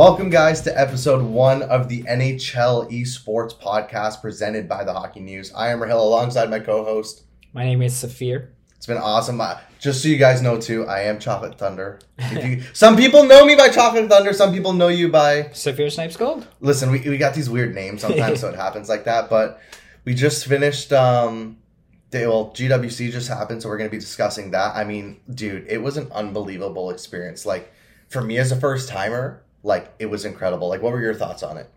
Welcome, guys, to episode one of the NHL Esports podcast presented by the Hockey News. I am Rahil alongside my co host. My name is Safir. It's been awesome. Uh, just so you guys know, too, I am Chocolate Thunder. You- some people know me by Chocolate Thunder, some people know you by. Safir Snipes Gold. Listen, we, we got these weird names sometimes, so it happens like that. But we just finished. um the, well, GWC just happened, so we're going to be discussing that. I mean, dude, it was an unbelievable experience. Like, for me as a first timer, like, it was incredible. Like, what were your thoughts on it?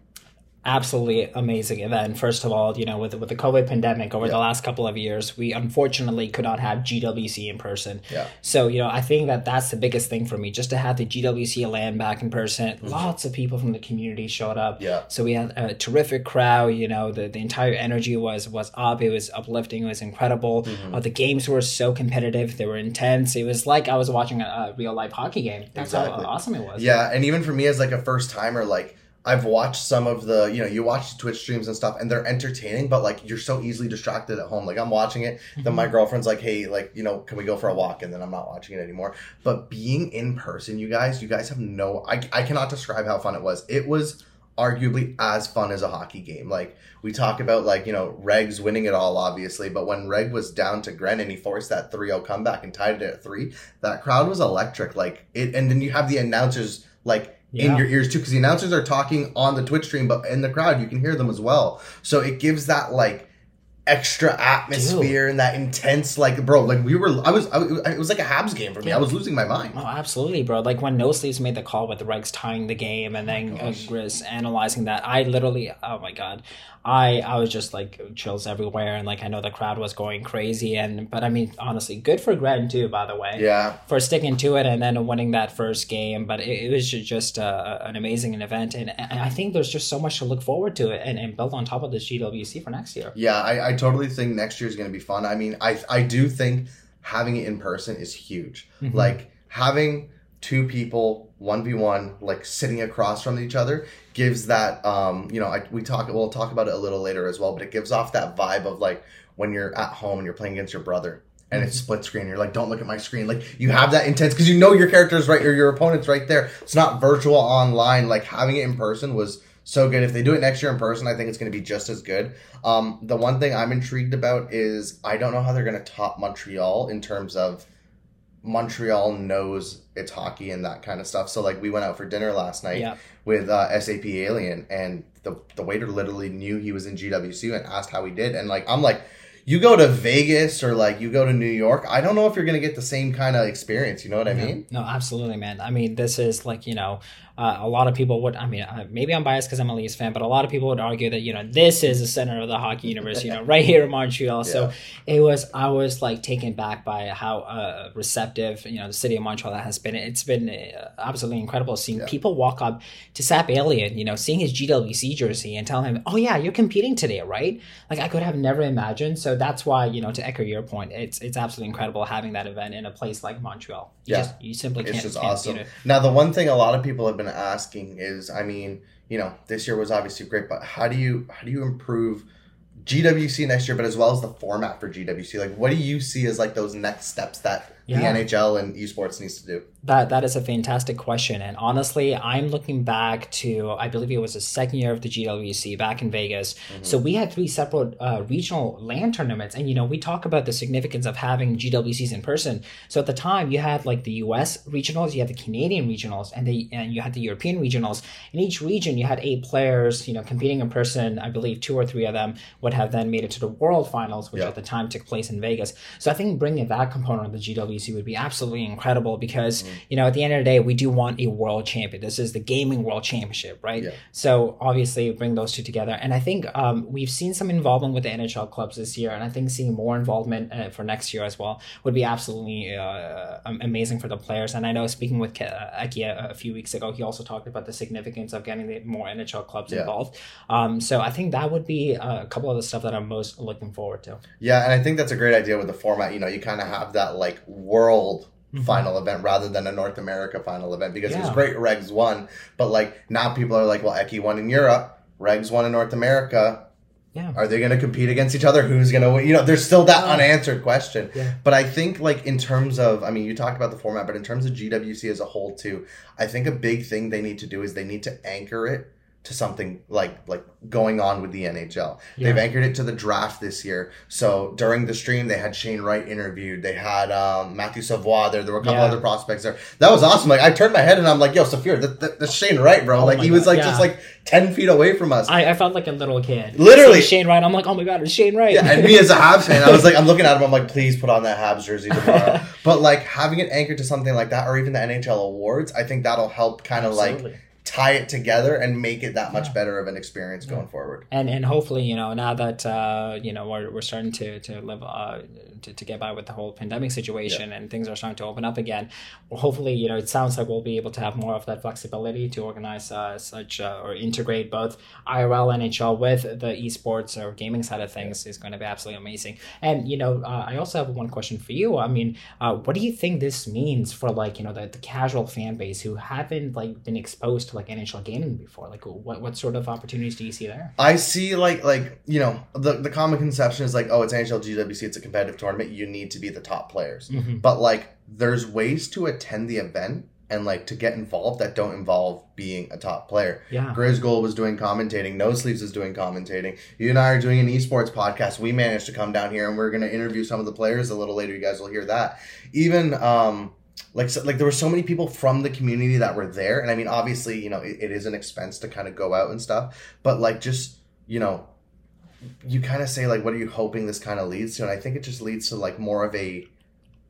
Absolutely amazing event. First of all, you know, with with the COVID pandemic over Yeah. the last couple of years, we unfortunately could not have GWC in person. Yeah. So, you know, I think that that's the biggest thing for me, just to have the GWC land back in person. Lots of people from the community showed up. Mm-hmm. Yeah. So we had a terrific crowd. You know, the, the entire energy was was up. It was uplifting. It was incredible. Mm-hmm. Uh, the games were so competitive. They were intense. It was like I was watching a, a real life hockey game. That's Exactly. how awesome it was. Yeah, and even for me as like a first timer, like I've watched some of the, you know, you watch Twitch streams and stuff, and they're entertaining, but like you're so easily distracted at home. Like I'm watching it, then my mhm. girlfriend's like, "Hey, like, you know, can we go for a walk?" And then I'm not watching it anymore. But being in person, you guys, you guys have no, I, I cannot describe how fun it was. It was arguably as fun as a hockey game. Like we talk about, like you know, Regs winning it all, obviously, but when Reg was down to Gren and he forced that 3-0 comeback and tied it at three, that crowd was electric. Like it, and then you have the announcers like in your ears too, because the announcers are talking on the Twitch stream, but in the crowd you can hear them as well. So it gives that like extra atmosphere and that intense like bro like we were i was I, it was like a habs game for me i was losing my mind Oh, absolutely, bro. Like when No Sleeves made the call with the Regs tying the game and then uh, gosh. Grizz analyzing that, I literally, oh my god, I I was just like chills everywhere, and like I know the crowd was going crazy, and but I mean honestly, good for Gren too, by the way, yeah for sticking to it and then winning that first game. But it, it was just uh, an amazing event, and, and I think there's just so much to look forward to and, and build on top of this GWC for next year. Yeah, I, I totally think next year is going to be fun. I mean, I I do think having it in person is huge. Mhm. Like having two people one v one like sitting across from each other gives that um you know I, we talk we'll talk about it a little later as well, but it gives off that vibe of like when you're at home and you're playing against your brother. And it's split screen. You're like, don't look at my screen. Like you have that intense because you know your character's right or your opponent's right there. It's not virtual online. Like having it in person was so good. If they do it next year in person, I think it's going to be just as good. Um, the one thing I'm intrigued about is I don't know how they're going to top Montreal in terms of Montreal knows it's hockey and that kind of stuff. So like we went out for dinner last night Yeah. with uh, SAP Alien, and the the waiter literally knew he was in GWC and asked how he did, and like I'm like. You go to Vegas or like you go to New York. I don't know if you're gonna get the same kind of experience. You know what I mean? No, absolutely, man. I mean, this is like you know, uh, a lot of people would. I mean, uh, maybe I'm biased because I'm a Leafs fan, but a lot of people would argue that you know this is the center of the hockey universe. You know, right here in Montreal. So it was. I was like taken back by how uh, receptive you know the city of Montreal has been. It's been uh, absolutely incredible seeing Yeah. people walk up to Sap Alien. You know, seeing his GWC jersey and telling him, "Oh yeah, you're competing today, right?" Like I could have never imagined. So that's why you know to echo your point, it's it's absolutely incredible having that event in a place like Montreal. You Yeah. just, you simply can't. It's just can't awesome. Now, the one thing a lot of people have been asking is, I mean, you know, this year was obviously great, but how do you how do you improve GWC next year, but as well as the format for GWC? Like, what do you see as like those next steps that Yeah. the NHL and esports needs to do? That that is a fantastic question, and honestly, I'm looking back to I believe it was the second year of the GWC back in Vegas. So we had three separate uh, regional land tournaments, and you know we talk about the significance of having GWCs in person. So at the time, you had like the U.S. regionals, you had the Canadian regionals, and the and you had the European regionals. In each region, you had eight players, you know, competing in person. I believe two or three of them would have then made it to the World Finals, which Yeah. at the time took place in Vegas. So I think bringing that component of the GWC would be absolutely incredible because you know at the end of the day we do want a world champion. This is the gaming world championship, right? Yeah. So obviously bring those two together, and I think um, we've seen some involvement with the NHL clubs this year, and I think seeing more involvement uh, for next year as well would be absolutely uh, amazing for the players. And I know speaking with Ke- uh, a, a few weeks ago, he also talked about the significance of getting the more NHL clubs Yeah. involved. Um, so I think that would be uh, a couple of the stuff that I'm most looking forward to. Yeah, and I think that's a great idea with the format. You know, you kind of have that like world Mhm. final event rather than a North America final event because it was great Regs won, but like now people are like, well, Eki won in Europe, Regs won in North America. Yeah. Are they going to compete against each other? Who's going to win? You know, there's still that unanswered question. Yeah. But I think, like, in terms of, I mean, you talked about the format, but in terms of GWC as a whole, too, I think a big thing they need to do is they need to anchor it to something like like going on with the NHL. They've anchored it to the draft this year. So during the stream, they had Shane Wright interviewed. They had um, Matthew Savoie there. There were a couple Yeah. other prospects there. That was awesome. Like I turned my head and I'm like, "Yo, that, that, that's Shane Wright, bro." Oh like he was God, like yeah. just like ten feet away from us. I, I felt like a little kid. Literally. Shane Wright. I'm like, oh my god, it's Shane Wright. Yeah, and me as a Habs fan, I was like, I'm looking at him. I'm like, please put on that Habs jersey tomorrow. but like having it anchored to something like that, or even the NHL awards, I think that'll help kind of like. Tie it together and make it that much Yeah. better of an experience going forward. and and hopefully you know now that uh, you know we're, we're starting to to live uh, to, to get by with the whole pandemic situation and things are starting to open up again well, hopefully you know it sounds like we'll be able to have more of that flexibility to organize uh, such uh, or integrate both IRL and NHL with the esports or gaming side of things is going to be absolutely amazing. And you know uh, I also have one question for you. I mean uh, what do you think this means for like you know the, the casual fan base who haven't like been exposed to like NHL gaming before like what what sort of opportunities do you see there I see like like you know the the common conception is like oh it's NHL GWC it's a competitive tournament you need to be the top players Mhm. but like there's ways to attend the event and like to get involved that don't involve being a top player Yeah. GrizGoal was doing commentating. No Sleeves is doing commentating. You and I are doing an esports podcast. We managed to come down here and we're going to interview some of the players a little later. You guys will hear that. Even um, like so, like there were so many people from the community that were there, and I mean, obviously, you know, it, it is an expense to kind of go out and stuff, but like just you know, you kind of say like, what are you hoping this kind of leads to? And I think it just leads to like more of a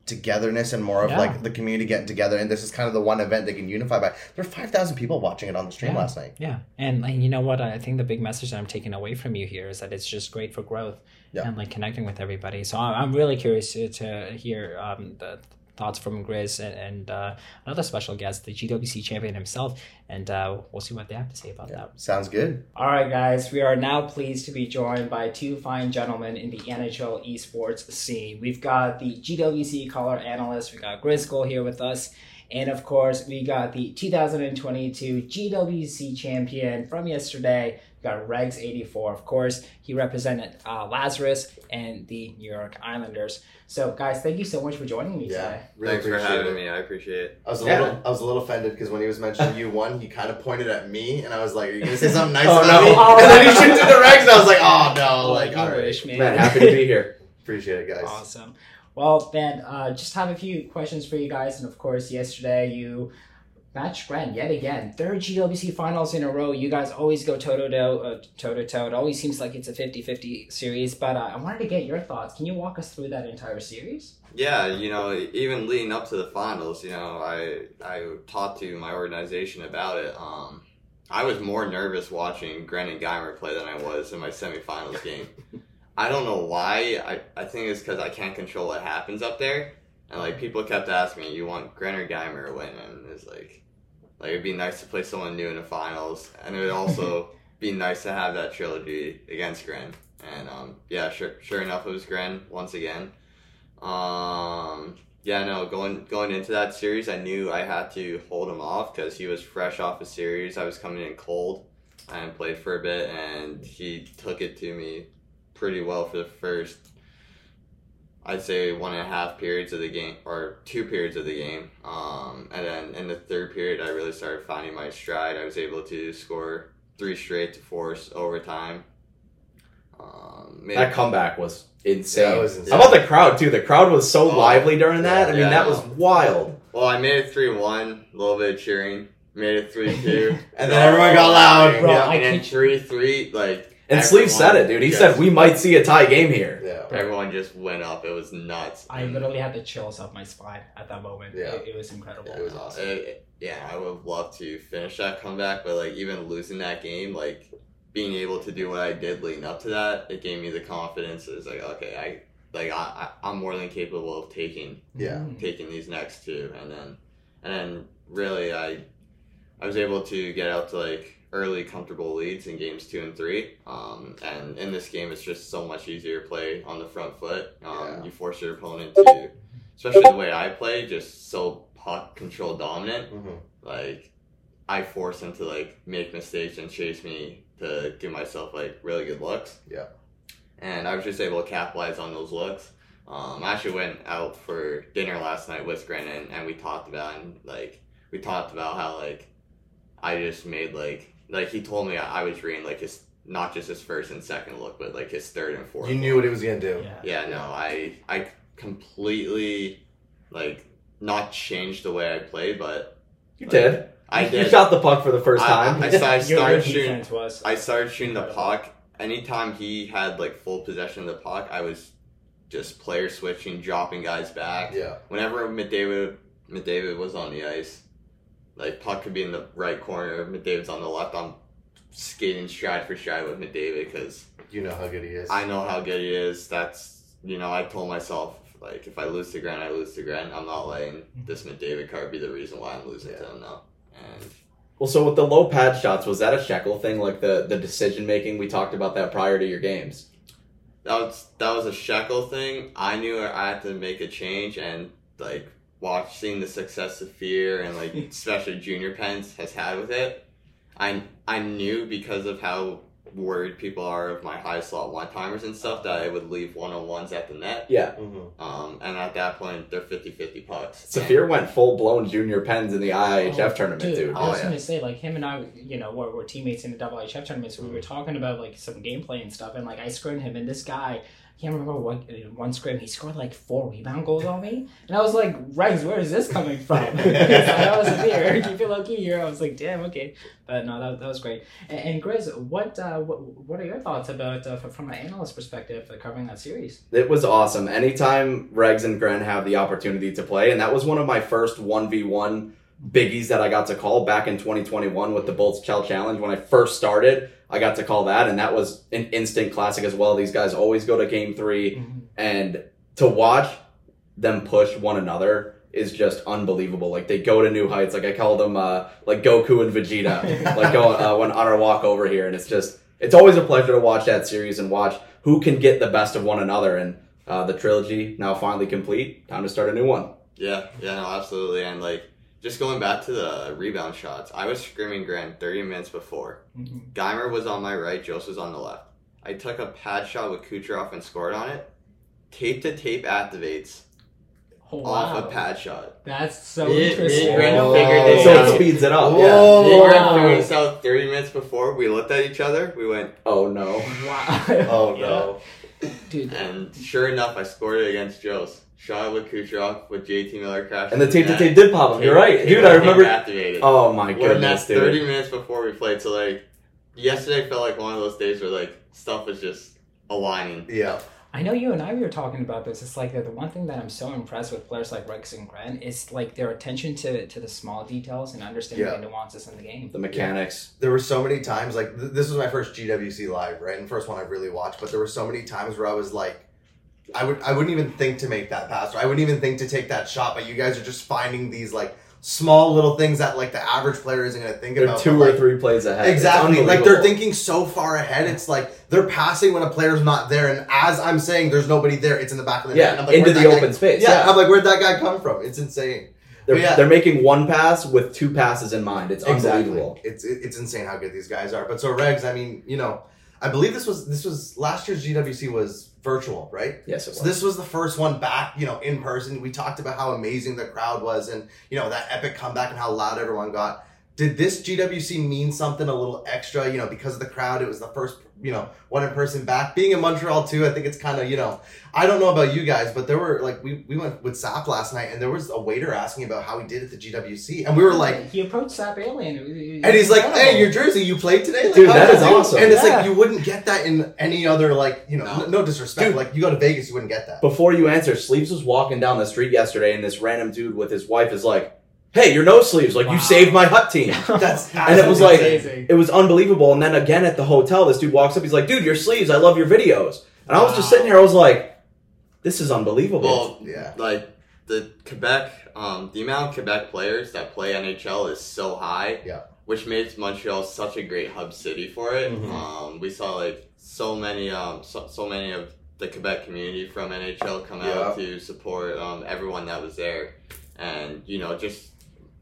togetherness and more of Yeah. like the community getting together and this is kind of the one event they can unify by there were 5000 people watching it on the stream Yeah. last night Yeah, and, and you know what? I think the big message that I'm taking away from you here is that it's just great for growth Yeah. and like connecting with everybody. So I'm really curious to, to hear um, the thoughts from Grizz and, and uh, another special guest, the GWC champion himself, and uh, we'll see what they have to say about that. Sounds good. All right, guys, we are now pleased to be joined by two fine gentlemen in the NHL esports scene. We've got the GWC color analyst, we got GrizGoal here with us, and of course, we got the 2022 GWC champion from yesterday. We got Regs84. Of course, he represented uh, Lazarus and the New York Islanders. So, guys, thank you so much for joining me today. Thanks for having me. I appreciate it. I was a Yeah. little, I was a little offended because when he was mentioning you won, he kind of pointed at me, and I was like, "Are you gonna say something nice Oh, about no. me?" Oh, and then he no. shoots at the Regs, and I was like, "Oh no!" Like, you all right, wish, man. Man, happy to be here. appreciate it, guys. Awesome. Well, then, uh, just have a few questions for you guys. And of course, yesterday you matched Gren yet again. Third GWC finals in a row. You guys always go toe to toe, toe to toe. It always seems like it's a 50 50 series. But uh, I wanted to get your thoughts. Can you walk us through that entire series? Yeah, you know, even leading up to the finals, you know, I I talked to my organization about it. Um, I was more nervous watching Gren and Geimer play than I was in my semifinals game. I don't know why. I, I think it's because I can't control what happens up there. And like people kept asking me, "You want Gren or Geimer to win?" And it's like, like it'd be nice to play someone new in the finals, and it would also be nice to have that trilogy against Gren. And um, yeah, sure, sure enough, it was Gren once again. Um, yeah, no, going going into that series, I knew I had to hold him off because he was fresh off a series. I was coming in cold. I hadn't played for a bit, and he took it to me pretty well for the first, I'd say one and a half periods of the game, or two periods of the game. Um, and then in the third period, I really started finding my stride. I was able to score three straight to force overtime. Um, That comeback was insane. Yeah, was insane. How about the crowd too? The crowd was so Oh, lively during that. I mean, yeah, that I was wild. Well, I made it three one. A little bit of cheering. Made it three two. And then everyone got loud. Bro, yeah, I and then three three. Like And Sleeve said it, dude. He just- said we might see a tie game here. Yeah. Everyone just went up. It was nuts. I literally had the chills up my spine at that moment. Yeah. It, it was incredible. Yeah, it was awesome. it- yeah, I would love to finish that comeback, but like even losing that game, like being able to do what I did leading up to that, it gave me the confidence. It's like okay, I like I, I I'm more than capable of taking Yeah. Mm. taking these next two, and then and then really I I was able to get out to like early comfortable leads in games two and three. Um, and in this game, it's just so much easier to play on the front foot. Um, Yeah. You force your opponent to, especially the way I play, just so puck control dominant. Mhm. Like I force him to like make mistakes and chase me to give myself like really good looks. Yeah. And I was just able to capitalize on those looks. Um, I actually went out for dinner last night with Grennan and we talked about and like we talked about how like I just made like like he told me I, I was reading like his not just his first and second look but like his third and fourth. You knew what he was gonna do. Yeah. Yeah, no, I I completely like not changed the way I play, but You like, did. I You shot the puck for the first time. I, I, I Your, your started shooting. was. I started shooting the puck. Anytime he had like full possession of the puck, I was just player switching, dropping guys back. Yeah. Whenever McDavid McDavid was on the ice, like puck could be in the right corner, McDavid's on the left. I'm skating stride for stride with McDavid because You know how good he is. I know how good he is. That's you know I told myself like if I lose to Grant, I lose to Grant. I'm not letting this McDavid card be the reason why I'm losing to him now. And Well, so with the low pad shots, was that a shekel thing? Like the the decision making? We talked about that prior to your games. that was that was a shekel thing. I knew I had to make a change, and like watching the success of Fear and like especially Junior Pens has had with it, I I knew because of how worried people are of my high slot one timers and stuff that I would leave one on ones at the net. Yeah, Mhm. Um, and at that point they're 50-50 pucks. Safir went full blown junior pens in the IIHF Oh, tournament, dude. I was Oh, yeah. gonna say, like him and I, you know, were, were teammates in the double HF tournament, so we were talking about like some gameplay and stuff, and like I scrimmed him, and this guy, I can't remember what one scrim, he scored like four rebound goals on me, and I was like, Regs, where is this coming from? I was here, keep it low key here. I was like, damn, okay, but no, that, that was great. And, and what, uh, what what are your thoughts about uh, from an analyst perspective uh, covering that series? It was awesome. Anytime Regs and Gren have the opportunity to play, and that was one of my first 1v1 biggies that I got to call back in 2021 with the Bolts Chell Challenge. When I first started, I got to call that, and that was an instant classic as well. These guys always go to game 3 and to watch them push one another is just unbelievable. Like they go to new heights. Like I call them uh, like Goku and Vegeta. like go uh, when on our walk over here, and it's just it's always a pleasure to watch that series and watch who can get the best of one another. And uh, the trilogy now finally complete. Time to start a new one. Yeah, yeah, no, absolutely. And like just going back to the rebound shots, I was screaming Grant 30 minutes before. Mhm. Geimer was on my right, Jose was on the left. I took a pad shot with Kucherov and scored on it. Tape to tape activates Oh, off wow. a pad shot. That's so Me- me interesting. and Grant Oh. figured this So out. it speeds it up. Yeah. Me and Grant wow. figured this out 30 minutes before. We looked at each other. We went, Oh no. Wow. Oh Yeah. no. Dude, and sure enough, I scored it against Joe's. Shot it with Kucherov with JT Miller crash. And the tape to tape did pop up. You're right, dude. I remember. Activated. Oh my When goodness, that's dude. 30 minutes before we played, so like yesterday felt like one of those days where like stuff was just aligning. Yeah. I know you and I we were talking about this. It's like the, the one thing that I'm so impressed with players like Regs and Grant is like their attention to to the small details and understanding Yeah. the nuances in the game. The mechanics. There were so many times like th- this was my first GWC live, right? And first one I've really watched, but there were so many times where I was like I would I wouldn't even think to make that pass or I wouldn't even think to take that shot, but you guys are just finding these like small little things that like the average player isn't going to think They're about. two or like, three plays ahead. Exactly. Like they're thinking so far ahead. It's like they're passing when a player's not there, and as I'm saying, there's nobody there. It's in the back of the net. Yeah, And I'm like, into the that guy- open space. Yeah, Yeah. I'm like, where'd that guy come from? It's insane. They're, yeah. they're making one pass with two passes in mind. It's unbelievable. It's it's insane how good these guys are. But so Regs, I mean, you know, I believe this was this was last year's GWC was virtual, right? Yes, it was. So this was the first one back, you know, in person. We talked about how amazing the crowd was, and you know that epic comeback and how loud everyone got. Did this GWC mean something a little extra? You know, because of the crowd, it was the first, you know, one in person back. Being in Montreal too, I think it's kind of, you know, I don't know about you guys, but there were like we we went with Sap last night, and there was a waiter asking about how he did at the GWC, and we were like. he approached Sap Alien, And he's like, "Hey, your jersey, you played today, Like, Dude, how that did is you-" awesome. And it's Yeah. like you wouldn't get that in any other, like you know, No. no, no disrespect. Dude. Like you go to Vegas, you wouldn't get that. Before you answer, Sleeves was walking down the street yesterday, and this random dude with his wife is like, "Hey, you're no sleeves. Like Wow. you saved my hut team." That's And it was like- amazing. It was unbelievable. And then again at the hotel, this dude walks up. He's like, "Dude, your sleeves. I love your videos." And I was just sitting here. I was like, "This is unbelievable." Well, yeah, like the Quebec, um, the amount of Quebec players that play NHL is so high. Yeah. Which makes Montreal such a great hub city for it. Mhm. Um, we saw like so many, um, so, so many of the Quebec community from NHL come out to support um, everyone that was there, and you know just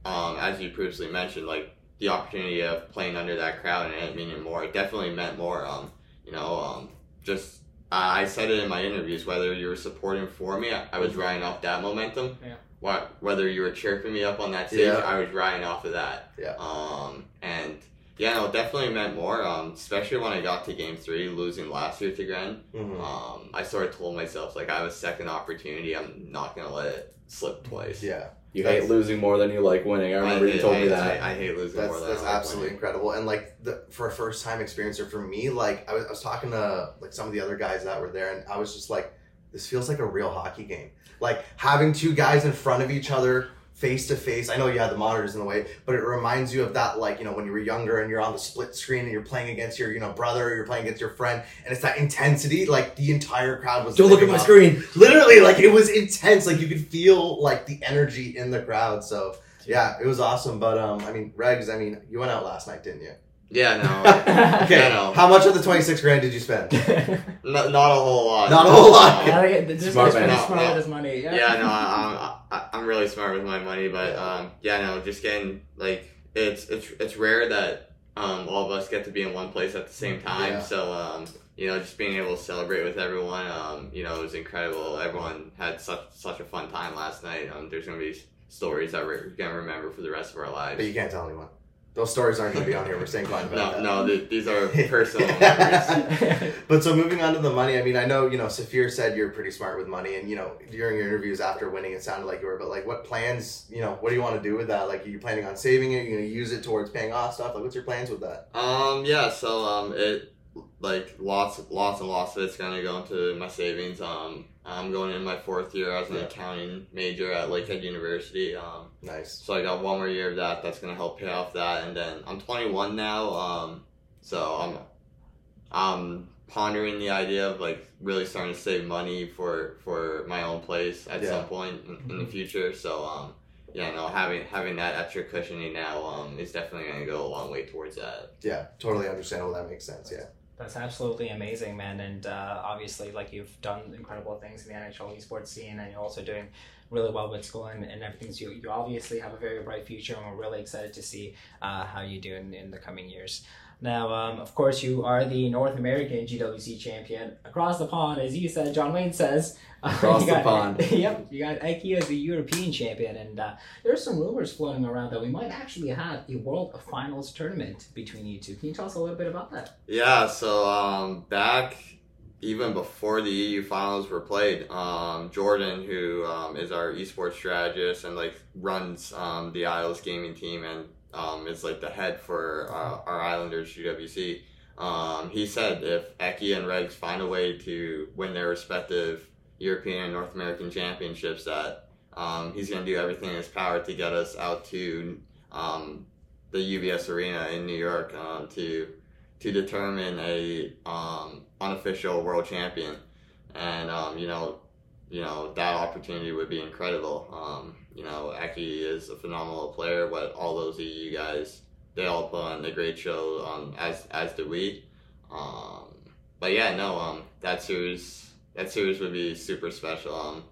um, as you previously mentioned, like the opportunity of playing under that crowd and it meaning more. It definitely meant more. Um, you know, um, just I I said it in my interviews. Whether you were supporting for me, I, I was riding off that momentum. Yeah. Wha- Whether you were chirping me up on that stage, Yeah. I was riding off of that. Yeah. Um, and yeah, no, it definitely meant more. Um, especially when I got to game three, losing last year to Gren. Mhm. Um, I sort of told myself like I have a second opportunity. I'm not gonna let it slip twice. Yeah. You That's- hate losing more than you like winning. I remember hate, you told I me that. I, I hate losing That's more than that's I like absolutely winning. incredible. And like the, for a first time experiencer for me, like I was, I was talking to like some of the other guys that were there, and I was just like, this feels like a real hockey game. Like having two guys in front of each other, face to face. I know you had the monitors in the way, but it reminds you of that, like you know, when you were younger and you're on the split screen and you're playing against your you know brother, you're playing against your friend, and it's that intensity. Like the entire crowd was. Don't look at my up. screen. Literally, like it was intense. Like you could feel like the energy in the crowd. So yeah, it was awesome. But um, I mean, Regs, I mean, you went out last night, didn't you? Yeah, no, Okay. Yeah, no. How much of the twenty six grand did you spend? not, not a whole lot. Not a whole lot. Yeah, like, this Smart man. smart No, with his money. Yeah. yeah, no, I, I'm, I, I'm really smart with my money, but Yeah. um, yeah, no, just getting like it's it's it's rare that um all of us get to be in one place at the same time. Yeah. So um, you know, just being able to celebrate with everyone, um, you know, it was incredible. Everyone had such such a fun time last night. Um, there's gonna be stories that we're gonna remember for the rest of our lives. But you can't tell anyone. Those stories aren't going to be on here. We're staying quiet about that. No, no, th- these are personal memories. But so moving on to the money, I mean, I know you know Safir said you're pretty smart with money, and you know during your interviews after winning, it sounded like you were. But like, what plans? You know, what do you want to do with that? Like, are you planning on saving it? Are you going to use it towards paying off stuff? Like, what's your plans with that? Um, yeah, so um, it like lots, lots and lots of it's kind of gonna go into my savings. Um, I'm going in my fourth year as an Yeah. accounting major at Lakehead University. Um, Nice. so I got one more year of that. That's gonna help pay off that, and then I'm 21 now. Um, so I'm, I'm pondering the idea of like really starting to save money for for my own place at Yeah. some point in, in the future. So um. Yeah, no, having having that extra cushioning now um, is definitely going to go a long way towards that. Yeah, totally understandable. That makes sense. Yeah. That's absolutely amazing, man. And uh, obviously, like you've done incredible things in the NHL esports scene, and you're also doing really well with school and, and everything. So you, you obviously have a very bright future, and we're really excited to see uh, how you do in, in the coming years. Now, um, of course, you are the North American GWC champion across the pond, as you said. John Wayne says Across you the got- pond. yep, you got Eki as the European champion, and uh, there's some rumors floating around that we might actually have a World Finals tournament between you two. Can you tell us a little bit about that? Yeah, so um, back even before the EU finals were played, um, Jordan, who um, is our esports strategist and like runs um, the Isles gaming team and um, is like the head for uh, our Islanders UWC. Um, he said if Eki and Regs find a way to win their respective European and North American championships, that um, he's going to do everything in his power to get us out to um, the UBS Arena in New York um, to to determine a um, unofficial world champion, and um, you know, you know that opportunity would be incredible. Um, you know, Eki is a phenomenal player. What all those EU guys, they all put on a great show. Um, as as do we. Um, but yeah, no. Um, that series that series would be super special. Um,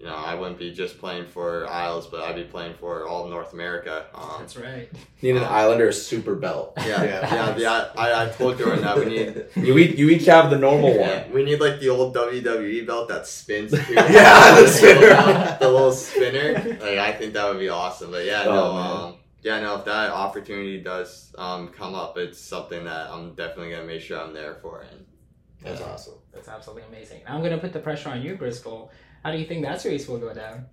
you know, I wouldn't be just playing for Isles, but I'd be playing for all of North America. Um, That's right. Need an Islander super belt. yeah, Yeah. yeah, yeah. I, I told Jordan that we need You each, you each have the normal one. We need like the old WWE belt that spins. Too. Yeah, the spinner. the little spinner. Like I think that would be awesome. But yeah, Oh, no, man. um, yeah, no. If that opportunity does um come up, it's something that I'm definitely gonna make sure I'm there for. And That's awesome. That's absolutely amazing. I'm going to put the pressure on you, GrizGoal. How do you think that series will go down?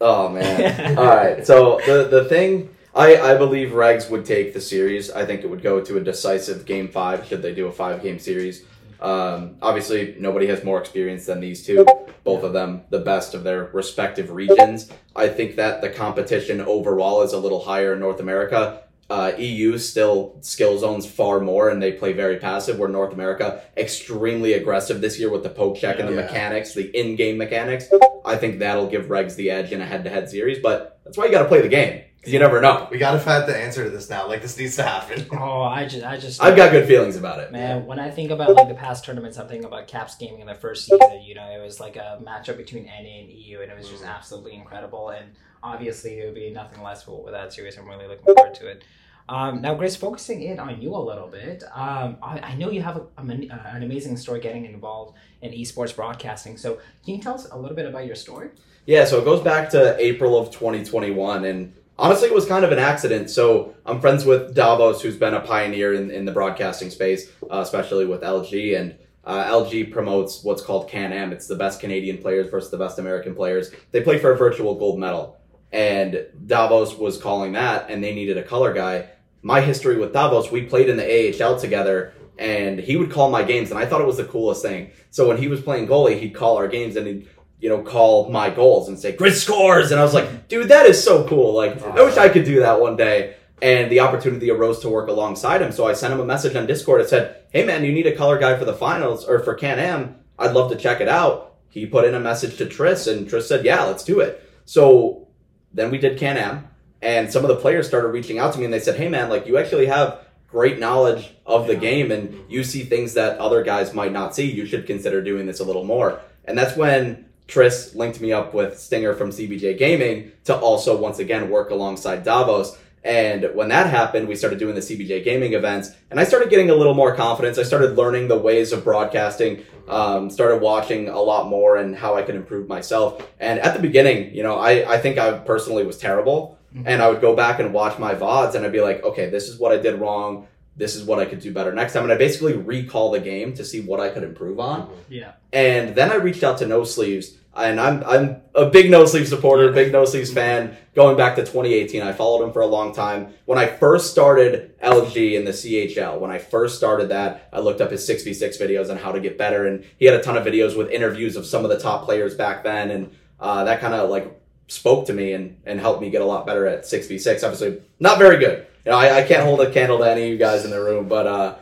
Oh man. All right. So the the thing I I believe Regs would take the series. I think it would go to a decisive game five should they do a five game series. Um, obviously, nobody has more experience than these two. Both of them, the best of their respective regions. I think that the competition overall is a little higher in North America. Uh, EU still skill zones far more, and they play very passive. Where North America extremely aggressive this year with the poke check and the Yeah. mechanics, the in-game mechanics. I think that'll give Regs the edge in a head-to-head series. But that's why you got to play the game you never know. We gotta find the answer to this now. Like this needs to happen. Oh, I just, I just, I've got good feelings about it. man. When I think about like the past tournaments, I'm thinking about Caps gaming in the first season. You know, it was like a matchup between NA and EU, and it was just absolutely incredible. And obviously, it would be nothing less with with that series. I'm really looking forward to it. Um, now, Grace, focusing in on you a little bit, um, I, I know you have a, a uh, an amazing story getting involved in esports broadcasting. So, can you tell us a little bit about your story? Yeah, so it goes back to April of 2021, and honestly, it was kind of an accident. So I'm friends with Davos, who's been a pioneer in, in the broadcasting space, uh, especially with LG, and uh, LG promotes what's called Can-Am. It's the best Canadian players versus the best American players. They play for a virtual gold medal, and Davos was calling that, and they needed a color guy. My history with Davos, we played in the AHL together, and he would call my games, and I thought it was the coolest thing. So when he was playing goalie, he'd call our games, and he'd you know, call my goals and say, Grid scores. And I was like, dude, that is so cool. Like, I wish I could do that one day. And the opportunity arose to work alongside him. So I sent him a message on Discord that said, Hey man, you need a color guy for the finals or for Can Am. I'd love to check it out. He put in a message to Tris and Tris said, Yeah, let's do it. So then we did Can Am and some of the players started reaching out to me and they said, Hey man, like you actually have great knowledge of the game and you see things that other guys might not see. You should consider doing this a little more. And that's when Tris linked me up with Stinger from CBJ Gaming to also once again work alongside Davos. And when that happened, we started doing the CBJ Gaming events, and I started getting a little more confidence. I started learning the ways of broadcasting, um, started watching a lot more and how I could improve myself. And at the beginning, you know, I, I think I personally was terrible. And I would go back and watch my VODs and I'd be like, okay, this is what I did wrong. This is what I could do better next time. And I basically recall the game to see what I could improve on. Yeah. And then I reached out to No Sleeves, and I'm I'm a big No Sleeves supporter, big No Sleeves fan. Going back to 2018, I followed him for a long time. When I first started LG in the CHL, when I first started that, I looked up his 6v6 videos on how to get better, and he had a ton of videos with interviews of some of the top players back then, and uh, that kind of like spoke to me and and helped me get a lot better at 6v6. Obviously, not very good. You know, I, I can't hold a candle to any of you guys in the room, but uh,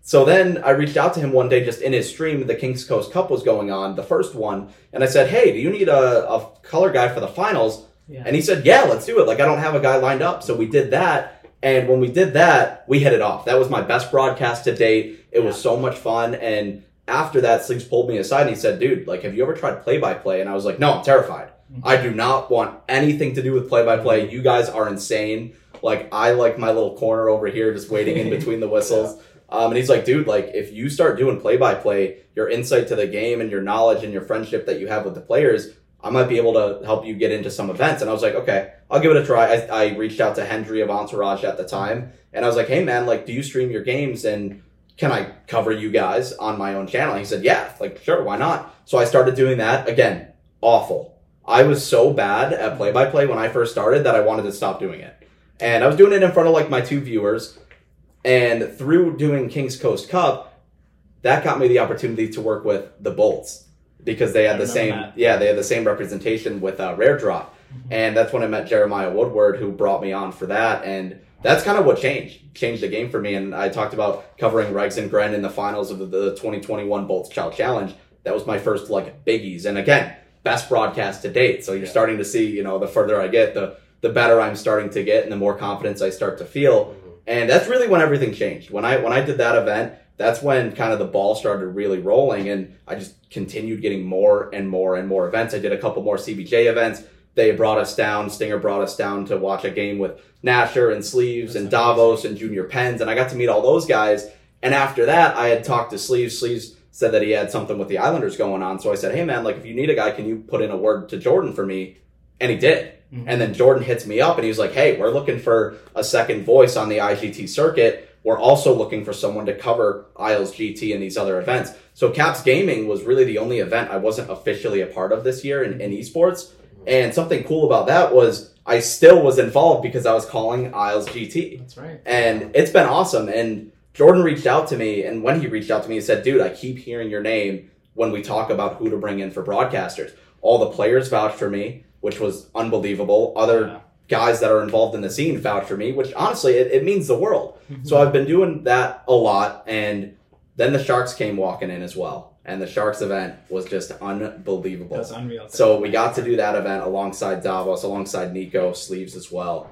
so then I reached out to him one day just in his stream. The Kings Coast Cup was going on, the first one. And I said, Hey, do you need a, a color guy for the finals? Yeah. And he said, Yeah, let's do it. Like, I don't have a guy lined up. So we did that. And when we did that, we hit it off. That was my best broadcast to date. It was so much fun. And after that, Sleeves pulled me aside and he said, Dude, like, have you ever tried play by play? And I was like, No, I'm terrified. I do not want anything to do with play by play. You guys are insane. Like, I like my little corner over here just waiting in between the whistles. Um, and he's like, dude, like if you start doing play by play, your insight to the game and your knowledge and your friendship that you have with the players, I might be able to help you get into some events. And I was like, okay, I'll give it a try. I, I reached out to Hendry of Entourage at the time, and I was like, hey man, like, do you stream your games and can I cover you guys on my own channel? He said, yeah, like sure, why not? So I started doing that. Again, awful. I was so bad at play by play when I first started that I wanted to stop doing it. And I was doing it in front of like my two viewers. And through doing Kings Coast Cup, that got me the opportunity to work with the Bolts because they had I the same that. yeah they had the same representation with uh, Rare Drop, and that's when I met Jeremiah Woodward who brought me on for that, and that's kind of what changed changed the game for me. And I talked about covering Regs and Gren in the finals of the, the 2021 Bolts Chell Challenge. That was my first like biggies, and again best broadcast to date. So you're Yeah. starting to see you know the further I get the the better I'm starting to get and the more confidence I start to feel. Mm-hmm. And that's really when everything changed. When I when I did that event, that's when kind of the ball started really rolling and I just continued getting more and more and more events. I did a couple more CBJ events. They brought us down, Stinger brought us down to watch a game with Nasher and Sleeves and That's Davos and Junior Pens and I got to meet all those guys. And after that, I had talked to Sleeves. Sleeves said that he had something with the Islanders going on. So I said, "Hey man, like if you need a guy, can you put in a word to Jordan for me?" And he did. Mhm. And then Jordan hits me up and he's like, Hey, we're looking for a second voice on the IGT circuit. We're also looking for someone to cover Isles GT and these other events. So Caps Gaming was really the only event I wasn't officially a part of this year in, in esports. And something cool about that was I still was involved because I was calling Isles GT. That's right. And it's been awesome. And Jordan reached out to me, and when he reached out to me, he said, Dude, I keep hearing your name when we talk about who to bring in for broadcasters. All the players vouched for me, which was unbelievable. Other Yeah. guys that are involved in the scene vouch for me, which honestly, it, it means the world. Mm-hmm. So I've been doing that a lot. And then the Sharks came walking in as well. And the Sharks event was just unbelievable. That's unreal. So we got to do that event alongside Davos, alongside Nico Sleeves as well.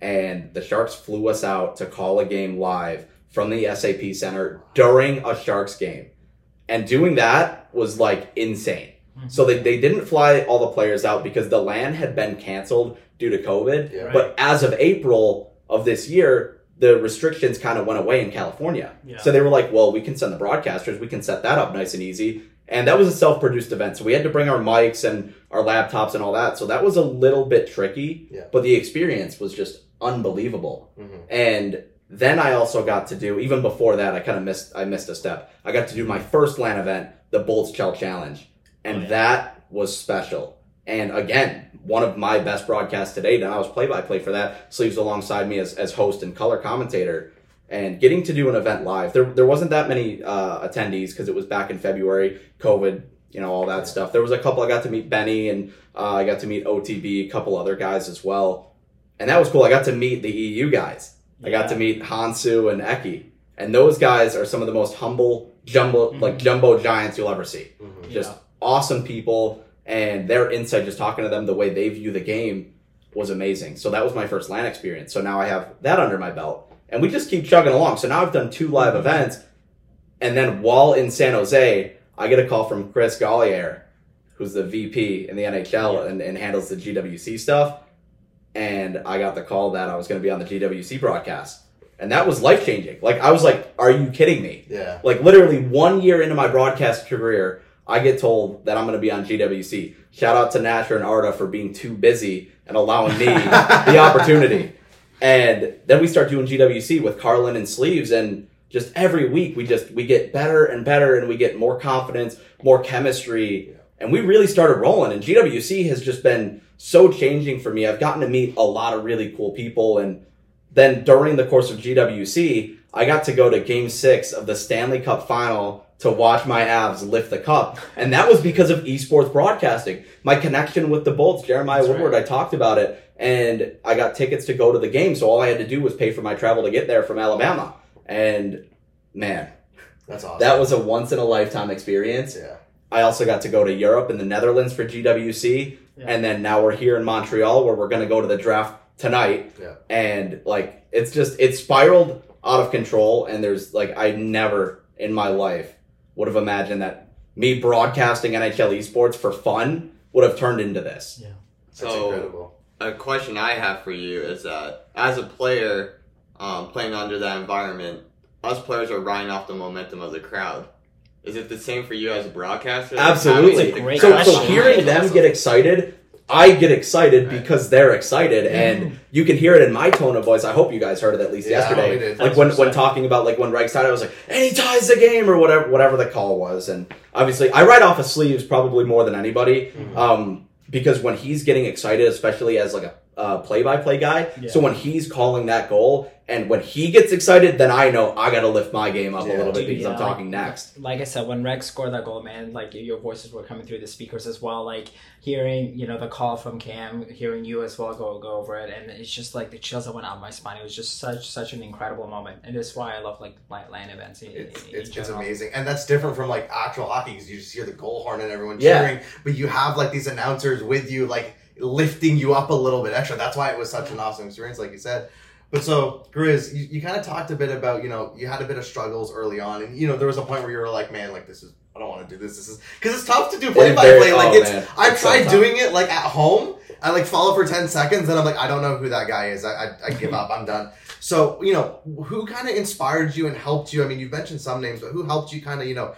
And the Sharks flew us out to call a game live from the SAP Center during a Sharks game. And doing that was like insane. So they, they didn't fly all the players out because the LAN had been canceled due to COVID. Yeah. Right. But as of April of this year, the restrictions kind of went away in California. Yeah. So they were like, well, we can send the broadcasters, we can set that up nice and easy. And that was a self produced event. So we had to bring our mics and our laptops and all that. So that was a little bit tricky. Yeah. But the experience was just unbelievable. Mhm. And then I also got to do, even before that, I kind of missed, I missed a step. I got to do my first LAN event, the Bolts Chell Challenge. And Oh, yeah. that was special. And again, one of my best broadcasts to date, and I was play by play for that, sleeves alongside me as, as host and color commentator. And getting to do an event live, there, there wasn't that many uh, attendees because it was back in February, COVID, you know, all that stuff. There was a couple, I got to meet Benny and uh, I got to meet OTB, a couple other guys as well. And that was cool. I got to meet the EU guys. I got to meet Hansu and Eki. And those guys are some of the most humble, jumbo, like jumbo giants you'll ever see Mhm. just Yeah. Awesome people and their insight just talking to them the way they view the game was amazing. So that was my first LAN experience. So now i have that under my belt and we just keep chugging along. So now i've done two live mm-hmm. events and then while in san jose i get a call from chris golier who's the vp in the nhl and, and handles the gwc stuff and i got the call that i was going to be on the gwc broadcast. And that was life changing like i was like are you kidding me? Yeah. like literally one year into my broadcast career, I get told that I'm going to be on GWC. Shout out to Nasher and Arda for being too busy and allowing me the opportunity. And then we start doing GWC with Carlin and Sleeves, and just every week we just we get better and better, and we get more confidence, more chemistry, and we really started rolling. And GWC has just been so changing for me. I've gotten to meet a lot of really cool people, and then during the course of GWC, I got to go to game six of the Stanley Cup final to watch my Avs lift the cup. And that was because of esports broadcasting. My connection with the Bolts, Jeremiah That's Woodward, I talked about it. And I got tickets to go to the game. So all I had to do was pay for my travel to get there from Alabama. And man, That's awesome. that was a once in a lifetime experience. yeah. I also got to go to Europe and the Netherlands for GWC. Yeah. And then now we're here in Montreal where we're going to go to the draft tonight. Yeah. And like, it's just, it spiraled out of control. And there's like, I never in my life would have imagined that me broadcasting NHL esports for fun would have turned into this. Yeah. That's So- incredible. a question I have for you is that as a player um, playing under that environment, us players are riding off the momentum of the crowd. Is it the same for you as a broadcaster? Like, Absolutely. having the So, so hearing them get excited, I get excited Right. because they're excited, and you can hear it in my tone of voice. I hope you guys heard it at least Yeah, yesterday. did. Like when, when talking about like when Reg started, I was like, and he ties the game or whatever whatever the call was, and obviously I write off his sleeves probably more than anybody, Mhm. um, because when he's getting excited, especially as like a uh, play-by-play guy, Yeah. so when he's calling that goal. And when he gets excited, then I know I got to lift my game up a little bit Dude, because I'm talking like- next. Like I said, when Regs scored that goal, man, like your voices were coming through the speakers as well. Like hearing, you know, the call from Cam, hearing you as well go go over it, and it's just like the chills that went out my spine. It was just such such an incredible moment, and that's why I love like like land events. In, It's, in- in it's, it's amazing. And that's different from like actual hockey because you just hear the goal horn and everyone Yeah. cheering. But you have like these announcers with you, like lifting you up a little bit extra. That's why it was such an awesome experience, like you said. But so, Grizz, you, you kind of talked a bit about, you know, you had a bit of struggles early on. And, you know, there was a point where you were like, man, like, this is, I don't want to do this. This is, because it's tough to do play by play. Like, oh, it's, man. I've It's tried tough. doing it like at home. I like follow for 10 seconds and I'm like, I don't know who that guy is. I, I, I give up. I'm done. So, you know, who kind of inspired you and helped you? I mean, you've mentioned some names, but who helped you kind of, you know,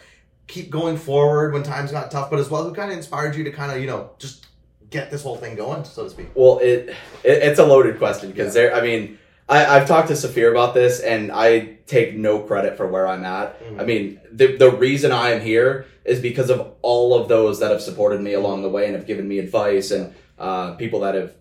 keep going forward when times got tough, but as well, who kind of inspired you to kind of, you know, just get this whole thing going, so to speak? Well, it, it it's a loaded question because there. I mean, I, I've talked to Safir about this, and I take no credit for where I'm at. Mhm. I mean, the the reason I am here is because of all of those that have supported me along the way and have given me advice, and uh, people that have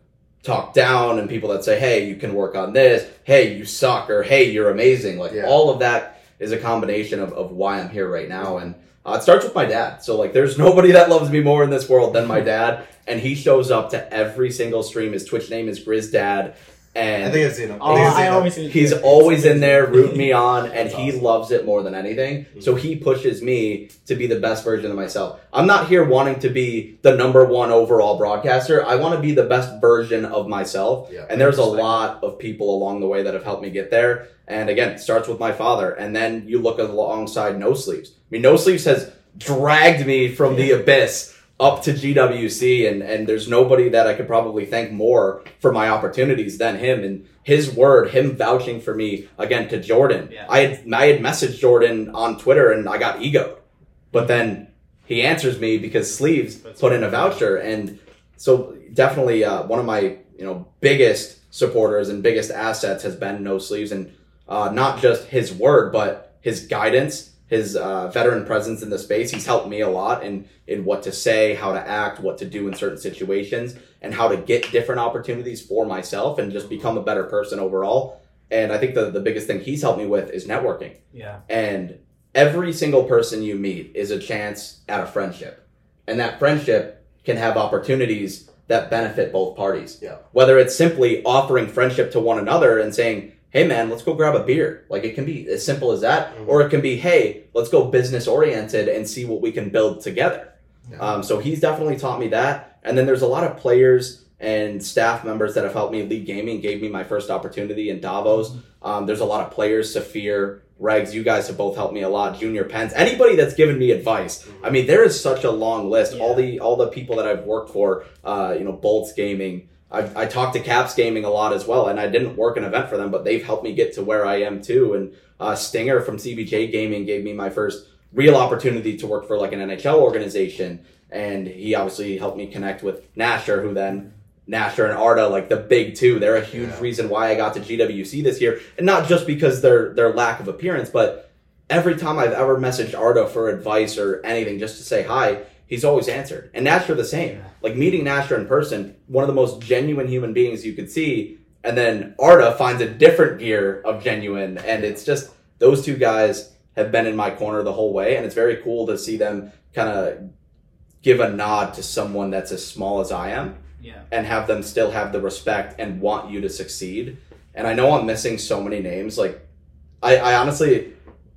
talked down, and people that say, "Hey, you can work on this." Hey, you suck, or Hey, you're amazing. Like Yeah. all of that is a combination of of why I'm here right now, and. Uh, it starts with my dad. So like, there's nobody that loves me more in this world than my dad, and he shows up to every single stream. His Twitch name is Grizz Dad, and I think I've seen him. Oh, think I've seen I him. always He's always in there rooting me on, and That's he awesome. loves it more than anything. So mm-hmm. he pushes me to be the best version of myself. I'm not here wanting to be the number one overall broadcaster. I want to be the best version of myself. Yeah. And there's a lot of people along the way that have helped me get there. And again, it starts with my father. And then you look alongside No Sleeves. I mean, No Sleeves has dragged me from the abyss up to GWC, and and there's nobody that I could probably thank more for my opportunities than him. And his word, him vouching for me again to Jordan. Yeah. I had I had messaged Jordan on Twitter and I got egoed, but then he answers me because Sleeves That's put in a voucher, and so definitely uh, one of my you know biggest supporters and biggest assets has been No Sleeves, and uh, not just his word, but his guidance, his uh, veteran presence in the space. He's helped me a lot in in what to say, how to act, what to do in certain situations, and how to get different opportunities for myself and just become a better person overall. And I think the the biggest thing he's helped me with is networking. Yeah. And every single person you meet is a chance at a friendship. And that friendship can have opportunities that benefit both parties. Yeah. Whether it's simply offering friendship to one another and saying, hey man, let's go grab a beer. Like it can be as simple as that. Mhm. Or it can be, hey, let's go business oriented and see what we can build together. Yeah. Um, so he's definitely taught me that. And then there's a lot of players and staff members that have helped me League Gaming, gave me my first opportunity in Davos. Um, there's a lot of players, Safir, Regs, you guys have both helped me a lot. Junior Pens, anybody that's given me advice. I mean, there is such a long list. All the all the people that I've worked for, uh, you know, Bolts Gaming. I've, I talked to Caps Gaming a lot as well, and I didn't work an event for them, but they've helped me get to where I am too. And uh, Stinger from CBJ Gaming gave me my first real opportunity to work for like an NHL organization, and he obviously helped me connect with Nasher, who then Nasher and Arda, like the big two, they're a huge Yeah. reason why I got to GWC this year, and not just because their their lack of appearance, but every time I've ever messaged Arda for advice or anything, just to say hi, he's always answered. And Nasher the same. Yeah. Like meeting Nasher in person, one of the most genuine human beings you could see, and then Arda finds a different gear of genuine, and it's just those two guys have been in my corner the whole way, and it's very cool to see them kind of give a nod to someone that's as small as I am Yeah. and have them still have the respect and want you to succeed. And I know I'm missing so many names. Like, I, I honestly,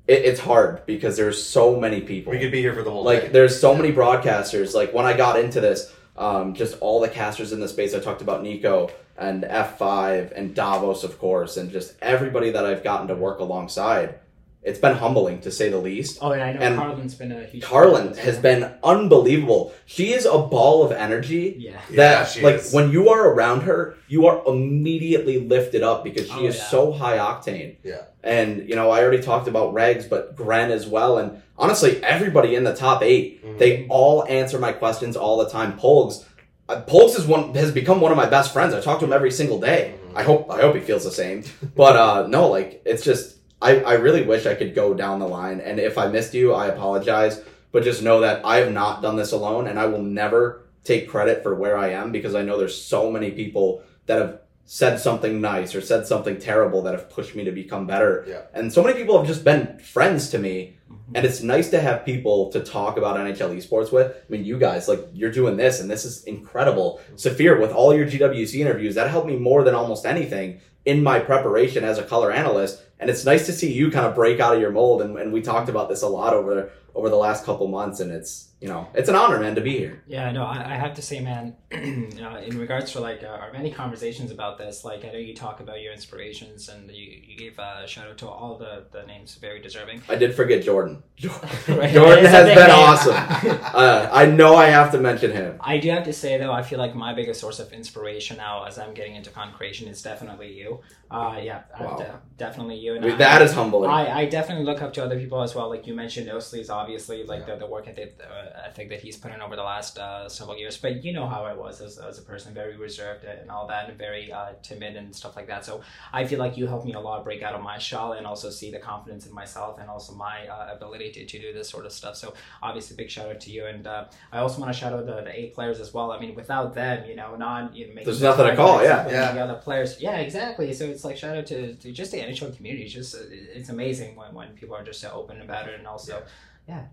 it, it's hard because there's so many people. We could be here for the whole like, day. there's so many broadcasters. Like, when I got into this, um, just all the casters in the space. I talked about Nico and F5 and Davos, of course, and just everybody that I've gotten to work alongside. It's been humbling to say the least. Oh, and I know And Carlin's been a huge. Carlin has been unbelievable. She is a ball of energy Yeah. Yeah, that she like is. when you are around her, you are immediately lifted up because she Oh, is yeah. so high octane. Yeah. And you know, I already talked about Regs, but Gren as well, and honestly, everybody in the top 8 Mhm. they all answer my questions all the time. Polgs, uh, Polgs is one has become one of my best friends. I talk to him every single day. Mhm. I hope I hope he feels the same. But uh no, like it's just I, I really wish I could go down the line. And if I missed you, I apologize. But just know that I have not done this alone and I will never take credit for where I am because I know there's so many people that have said something nice or said something terrible that have pushed me to become better. Yeah. And so many people have just been friends to me. Mm-hmm. And it's nice to have people to talk about NHL esports with. I mean, you guys, like, you're doing this, and this is incredible. Safir, with all your GWC interviews, that helped me more than almost anything in my preparation as a color analyst. And it's nice to see you kind of break out of your mold. And, and we talked about this a lot over over the last couple months. And it's you know it's an honor, man, to be here. Yeah, no, I, I have to say, man, uh, in regards to like uh, our many conversations about this, like I know you talk about your inspirations and you, you gave a shout out to all the, the names very deserving. I did forget Jordan. Jordan, Right. Jordan has been name. awesome. Uh, I know I have to mention him. I do have to say though, I feel like my biggest source of inspiration now, as I'm getting into content creation, is definitely you. Uh, yeah, Wow. de- definitely you. And I that is humbling. I, I definitely look up to other people as well. Like you mentioned, No Sleeves, obviously, like Yeah. the, the work ethic, uh, ethic that he's put in over the last uh, several years. But you know how I was as, as a person, very reserved and all that, and very uh, timid and stuff like that. So I feel like you helped me a lot break out of my shell and also see the confidence in myself and also my uh, ability to, to do this sort of stuff. So obviously, big shout out to you. And uh, I also want to shout out the, the eight players as well. I mean, without them, you know, not you know, making There's nothing to time call, yeah. Yeah. The other players, yeah, exactly. So it's like shout out to, to just the NHL community. It's just uh, it's amazing when, when people are just so open about it, and also, yeah,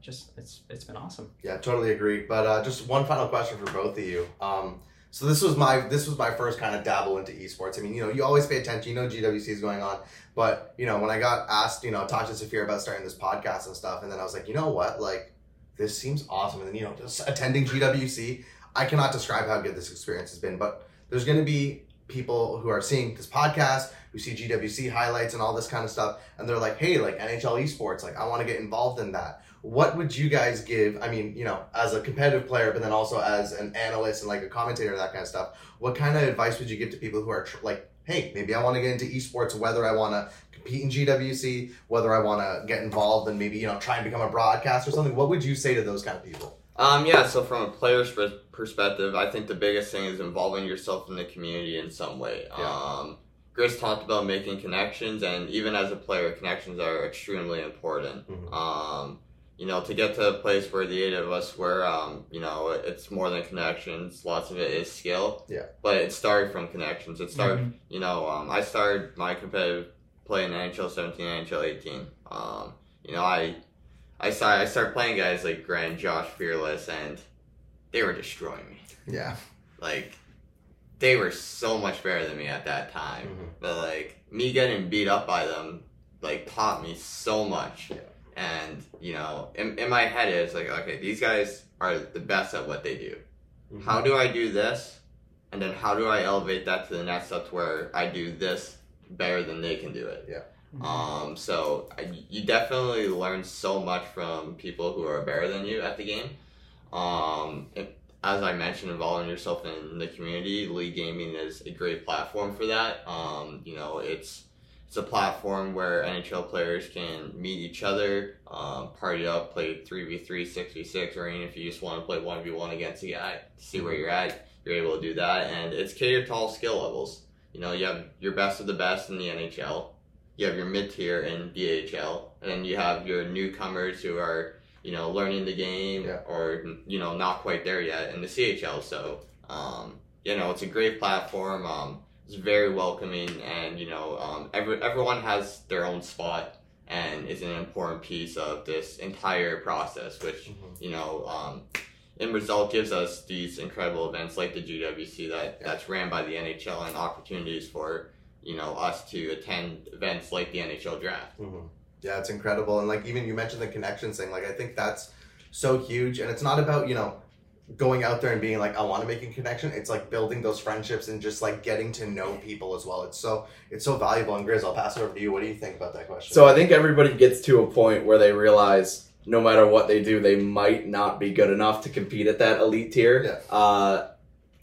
just it's it's been awesome. Yeah, totally agree. But uh, just one final question for both of you. Um, so this was my this was my first kind of dabble into esports. I mean, you know, you always pay attention. You know, GWC is going on, but you know, when I got asked, you know, talk to Safir about starting this podcast and stuff, and then I was like, you know what, like this seems awesome. And then you know, just attending GWC, I cannot describe how good this experience has been. But there's going to be people who are seeing this podcast who see GWC highlights and all this kind of stuff, and they're like, hey, like NHL esports, like I want to get involved in that. What would you guys give? I mean, you know, as a competitive player, but then also as an analyst and like a commentator, that kind of stuff. What kind of advice would you give to people who are tr- like, hey, maybe I want to get into esports, whether I want to compete in GWC, whether I want to get involved and maybe you know try and become a broadcaster or something? What would you say to those kind of people? Um, yeah, so from a player's pers- perspective, I think the biggest thing is involving yourself in the community in some way. Yeah. Um, Griz talked about making connections, and even as a player, connections are extremely important. Mhm. Um, you know, to get to a place where the eight of us were, um, you know, it's more than connections. Lots of it is skill. Yeah. But it started from connections. It started, Mhm. you know, um, I started my competitive play in NHL 17, NHL 18. Um, you know, I I started, I started playing guys like Grant, Josh Fearless, and they were destroying me. Yeah. Like, they were so much better than me at that time. Mhm. But, like, me getting beat up by them, like, taught me so much. Yeah. And, you know, in, in my head, it's like, okay, these guys are the best at what they do. Mm-hmm. How do I do this? And then how do I elevate that to the next step to where I do this better than they can do it? Yeah. Um, so I, you definitely learn so much from people who are better than you at the game. Um, it- as I mentioned, involving yourself in the community, League Gaming is a great platform for that. Um, you know, it's it's a platform where NHL players can meet each other, um, party up, play 3v3, 6v6, or even if you just want to play 1v1 against a guy to see where you're at, you're able to do that. And it's catered to all skill levels. You know, you have your best of the best in the NHL, you have your mid tier in DHL, and then you have your newcomers who are, you know, learning the game Yeah. or, you know, not quite there yet in the CHL. So, um, you know, it's a great platform. Um, it's very welcoming, and you know, um, every, everyone has their own spot and is an important piece of this entire process, which Mhm. you know, um, in result gives us these incredible events like the GWC that Yeah. that's ran by the NHL and opportunities for you know us to attend events like the NHL draft. Mhm. Yeah, it's incredible. And like even you mentioned the connections thing, like I think that's so huge. And it's not about, you know, going out there and being like, I want to make a connection. It's like building those friendships and just like getting to know people as well. It's so it's so valuable. And Griz, I'll pass it over to you. What do you think about that question? So I think everybody gets to a point where they realize no matter what they do, they might not be good enough to compete at that elite tier. Yeah. Uh,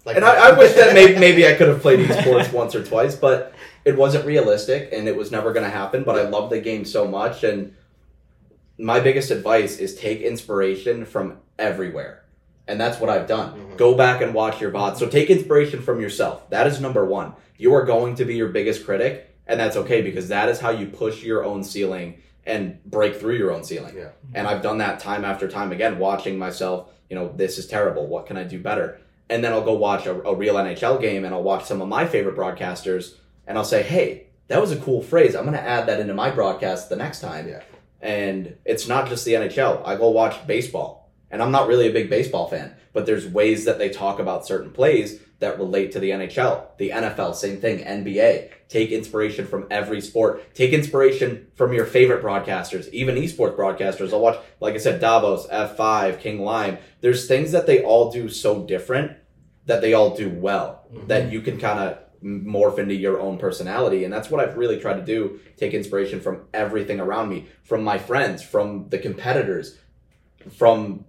like and I, I wish that maybe, maybe I could have played esports once or twice, but it wasn't realistic and it was never going to happen. But I love the game so much. And my biggest advice is take inspiration from everywhere. And that's what I've done. Mhm. Go back and watch your VOD. So take inspiration from yourself. That is number one. You are going to be your biggest critic, and that's okay because that is how you push your own ceiling and break through your own ceiling. Yeah. And I've done that time after time again, watching myself, you know, this is terrible. What can I do better? And then I'll go watch a, a real NHL game and I'll watch some of my favorite broadcasters and I'll say, hey, that was a cool phrase. I'm going to add that into my broadcast the next time. Yeah. And it's not just the NHL. I go watch baseball. And I'm not really a big baseball fan, but there's ways that they talk about certain plays that relate to the NHL. The NFL, same thing. NBA. Take inspiration from every sport. Take inspiration from your favorite broadcasters, even esports broadcasters. I'll watch, like I said, Davos, F5, King Lime. There's things that they all do so different that they all do well mm-hmm. that you can kind of morph into your own personality. And that's what I've really tried to do. Take inspiration from everything around me, from my friends, from the competitors, from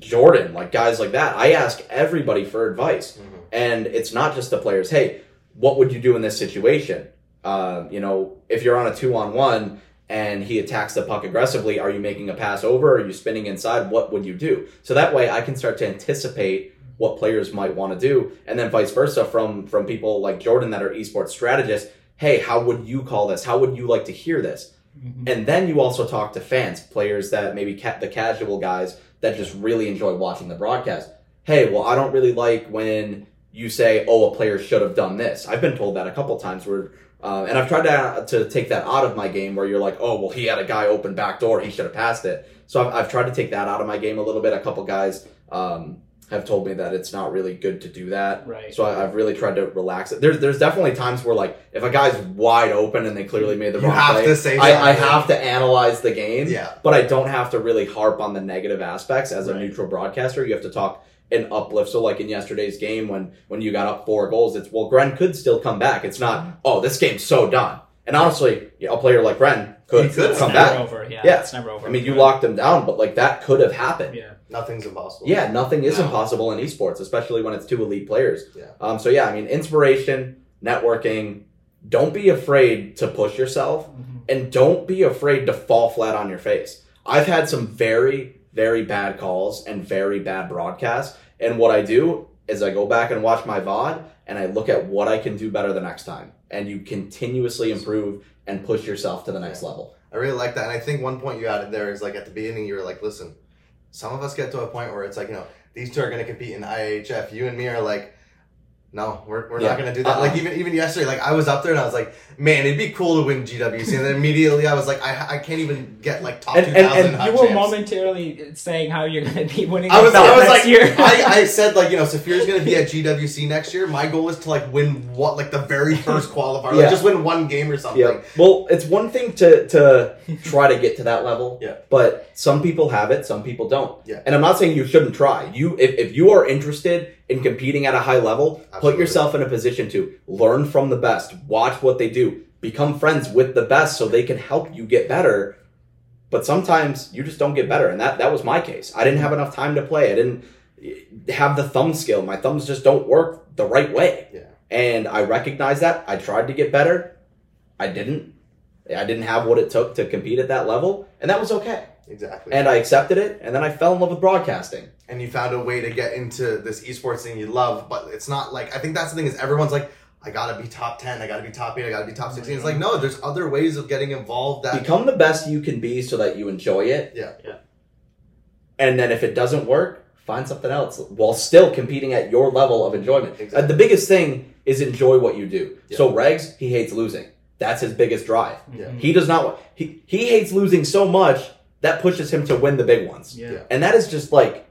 Jordan, like guys like that. I ask everybody for advice. Mhm. And it's not just the players. Hey, what would you do in this situation? Uh, you know, if you're on a two on one and he attacks the puck aggressively, are you making a pass over? Are you spinning inside? What would you do? So that way I can start to anticipate what players might want to do. And then vice versa from, from people like Jordan that are esports strategists. Hey, how would you call this? How would you like to hear this? Mhm. And then you also talk to fans, players that maybe ca- the casual guys that just really enjoy watching the broadcast. Hey, well, I don't really like when you say, "Oh, a player should have done this." I've been told that a couple times where, uh, and I've tried to to take that out of my game where you're like, "Oh, well, he had a guy open back door, he should have passed it." So I've, I've tried to take that out of my game a little bit. A couple guys um, have told me that it's not really good to do that. Right. So I, I've really tried to relax it. There's there's definitely times where like if a guy's wide open and they clearly made the You wrong have play, to say I, I have to analyze the game. Yeah. But I don't have to really harp on the negative aspects as a Right. neutral broadcaster. You have to talk an uplift. So like in yesterday's game when when you got up four goals, it's well Gren could still come back. It's not mm-hmm. oh this game's so done. And honestly, yeah, a player like Ren could, He could It's come never back. over. Yeah, Yeah. it's never over. I mean, you locked him down, but like that could have happened. Yeah. Nothing's impossible. Yeah, nothing is No. impossible in esports, especially when it's two elite players. Yeah. Um, so yeah, I mean, inspiration, networking. Don't be afraid to push yourself, Mhm. and don't be afraid to fall flat on your face. I've had some very, very bad calls and very bad broadcasts, and what I do is I go back and watch my VOD, and I look at what I can do better the next time, and you continuously improve and push yourself to the next level. I really like that. And I think one point you added there is like at the beginning, you were like, listen, some of us get to a point where it's like, you know, these two are going to compete in IHF. You and me are like, no, we're, we're Yeah. not going to do that. Uh-uh. Like even even yesterday, like I was up there and I was like, man, it'd be cool to win GWC. And then immediately I was like, I, I can't even get like top And- two and- and You were momentarily saying how you're going to be winning. I was, the I was next like, year. I, I said like, you know, Safir's gonna be at GWC next year. My goal is to like win what, like the very first qualifier, like just win one game or something. Yeah. Well, it's one thing to to try to get to that level. Yeah. But some people have it, some people don't. Yeah. And I'm not saying you shouldn't try. You if, if you are interested in competing at a high level, put yourself in a position to learn from the best, watch what they do, become friends with the best so they can help you get better. But sometimes you just don't get better, and that that was my case. I didn't have enough time to play. I didn't have the thumb skill. My thumbs just don't work the right way. Yeah. And I recognized that. I tried to get better. I didn't. I didn't have what it took to compete at that level, and that was okay. Exactly. And I accepted it, and then I fell in love with broadcasting. and you found a way to get into this esports thing you love, but it's not like I think that's the thing is everyone's like, I gotta be top ten, I gotta be top eight, I gotta be top sixteen. It's like no, there's other ways of getting involved that Become the best you can be so that you enjoy it. Yeah. Yeah. And then if it doesn't work, find something else while still competing at your level of enjoyment. Exactly. Uh, the biggest thing is enjoy what you do. Yeah. So Regs, he hates losing. That's his biggest drive. Yeah. He does not want he he hates losing so much that pushes him to win the big ones. Yeah. Yeah. And that is just like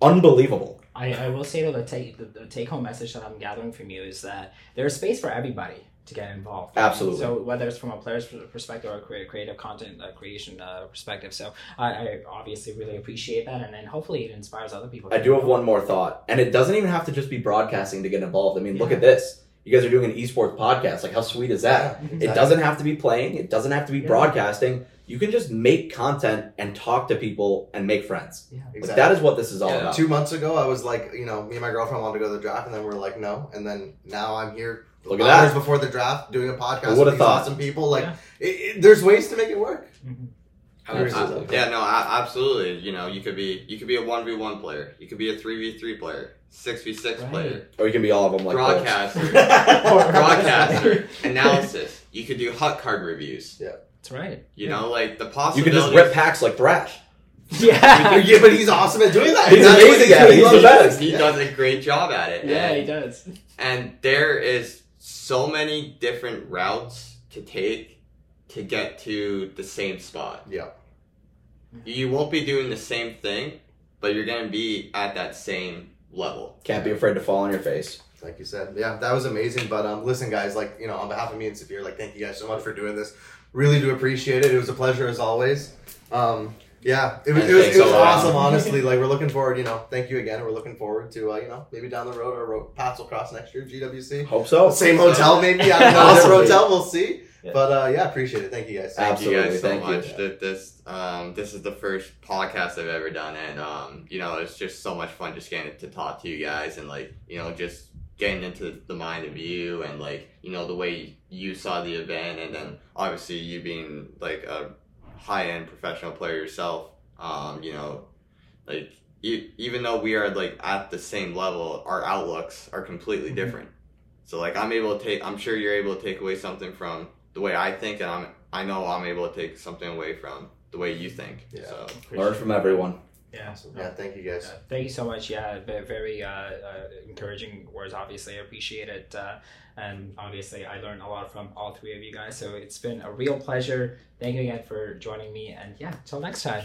unbelievable. I, I will say though the take the, the take home message that I'm gathering from you is that there's space for everybody to get involved. Absolutely. So whether it's from a player's perspective or a creative content uh, creation uh, perspective, so I, I obviously really appreciate that, and then hopefully it inspires other people. I do have one more thought, and it doesn't even have to just be broadcasting to get involved. I mean, look at this. You guys are doing an esports podcast. Like, how sweet is that? Yeah, It doesn't have to be playing. It doesn't have to be Yeah. broadcasting. You can just make content and talk to people and make friends. Yeah. Like, that is what this is all Yeah. about. Two months ago, I was like, you know, me and my girlfriend wanted to go to the draft, and then we are like, no. And then now I'm here Look at hours that. before the draft doing a podcast Who with would've these thought? awesome people. Like, Yeah. it, it, there's ways to make it work. Mhm. Absolutely. yeah, no, I, absolutely. You know, you could be you could be a one v one player, you could be a three v three player, six v six player, Or you can be all of them like broadcaster, broadcaster, analysis. You could do HUT card reviews. That's right. You know, like the possible. You can just rip packs like Thrash. Yeah. yeah, but he's awesome at doing that. He's That's what amazing he- at it. he He's the loves best. He Yeah. does a great job at it. yeah, and, he does. and there is so many different routes to take to get to the same spot. Yeah. You won't be doing the same thing, but you're gonna be at that same level. Can't be afraid to fall on your face. like you said. Yeah, that was amazing. But um, listen, guys, like you know, on behalf of me and Safir, like thank you guys so much for doing this. Really do appreciate it. It was a pleasure as always. Um, yeah, it was, it was, it was awesome. Honestly, like we're looking forward. You know, thank you again. We're looking forward to uh, you know maybe down the road our road paths will cross next year. GWC, Hope so. same hotel maybe. I don't know. Different hotel. We'll see. Yeah. But uh, yeah, appreciate it. Thank you guys. Thank you Absolutely, guys so thank you. much. That this um, this is the first podcast I've ever done, and um, you know it's just so much fun just getting to talk to you guys and like you know just getting into the mind of you and like you know the way you saw the event, and then obviously you being like a high end professional player yourself. Um, you know, like e- even though we are like at the same level, our outlooks are completely Mhm. different. So like I'm able to take, I'm sure you're able to take away something from the way I think, and I'm I know I'm able to take something away from the way you think. Yeah. So Learn from everyone. Yeah. Yeah, thank you guys. Uh, thank you so much. Yeah, very, uh, uh, encouraging words. Obviously, I appreciate it, uh, and obviously, I learned a lot from all three of you guys. So it's been a real pleasure. Thank you again for joining me, and yeah, till next time.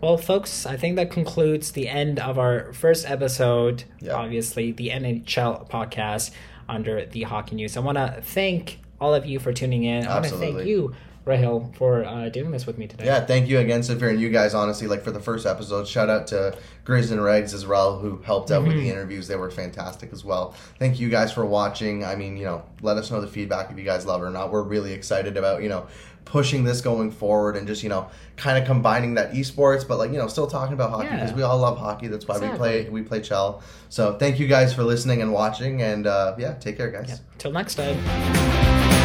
Well, folks, I think that concludes the end of our first episode. Yeah. Obviously, the NHChel podcast under the Hockey News. I want to thank all of you for tuning in. I want to thank you Rahil, for uh, doing this with me today. Yeah, thank you again, Safir, and you guys. Honestly, like for the first episode, shout out to Griz and Regs as well, who helped out with the interviews. They were fantastic as well. Thank you guys for watching. I mean, you know, let us know the feedback if you guys love it or not. We're really excited about you know pushing this going forward and just you know kind of combining that esports, but like you know still talking about hockey Yeah. because we all love hockey. That's why we play we play Chell. So thank you guys for listening and watching, and uh, yeah, take care, guys. Till next time.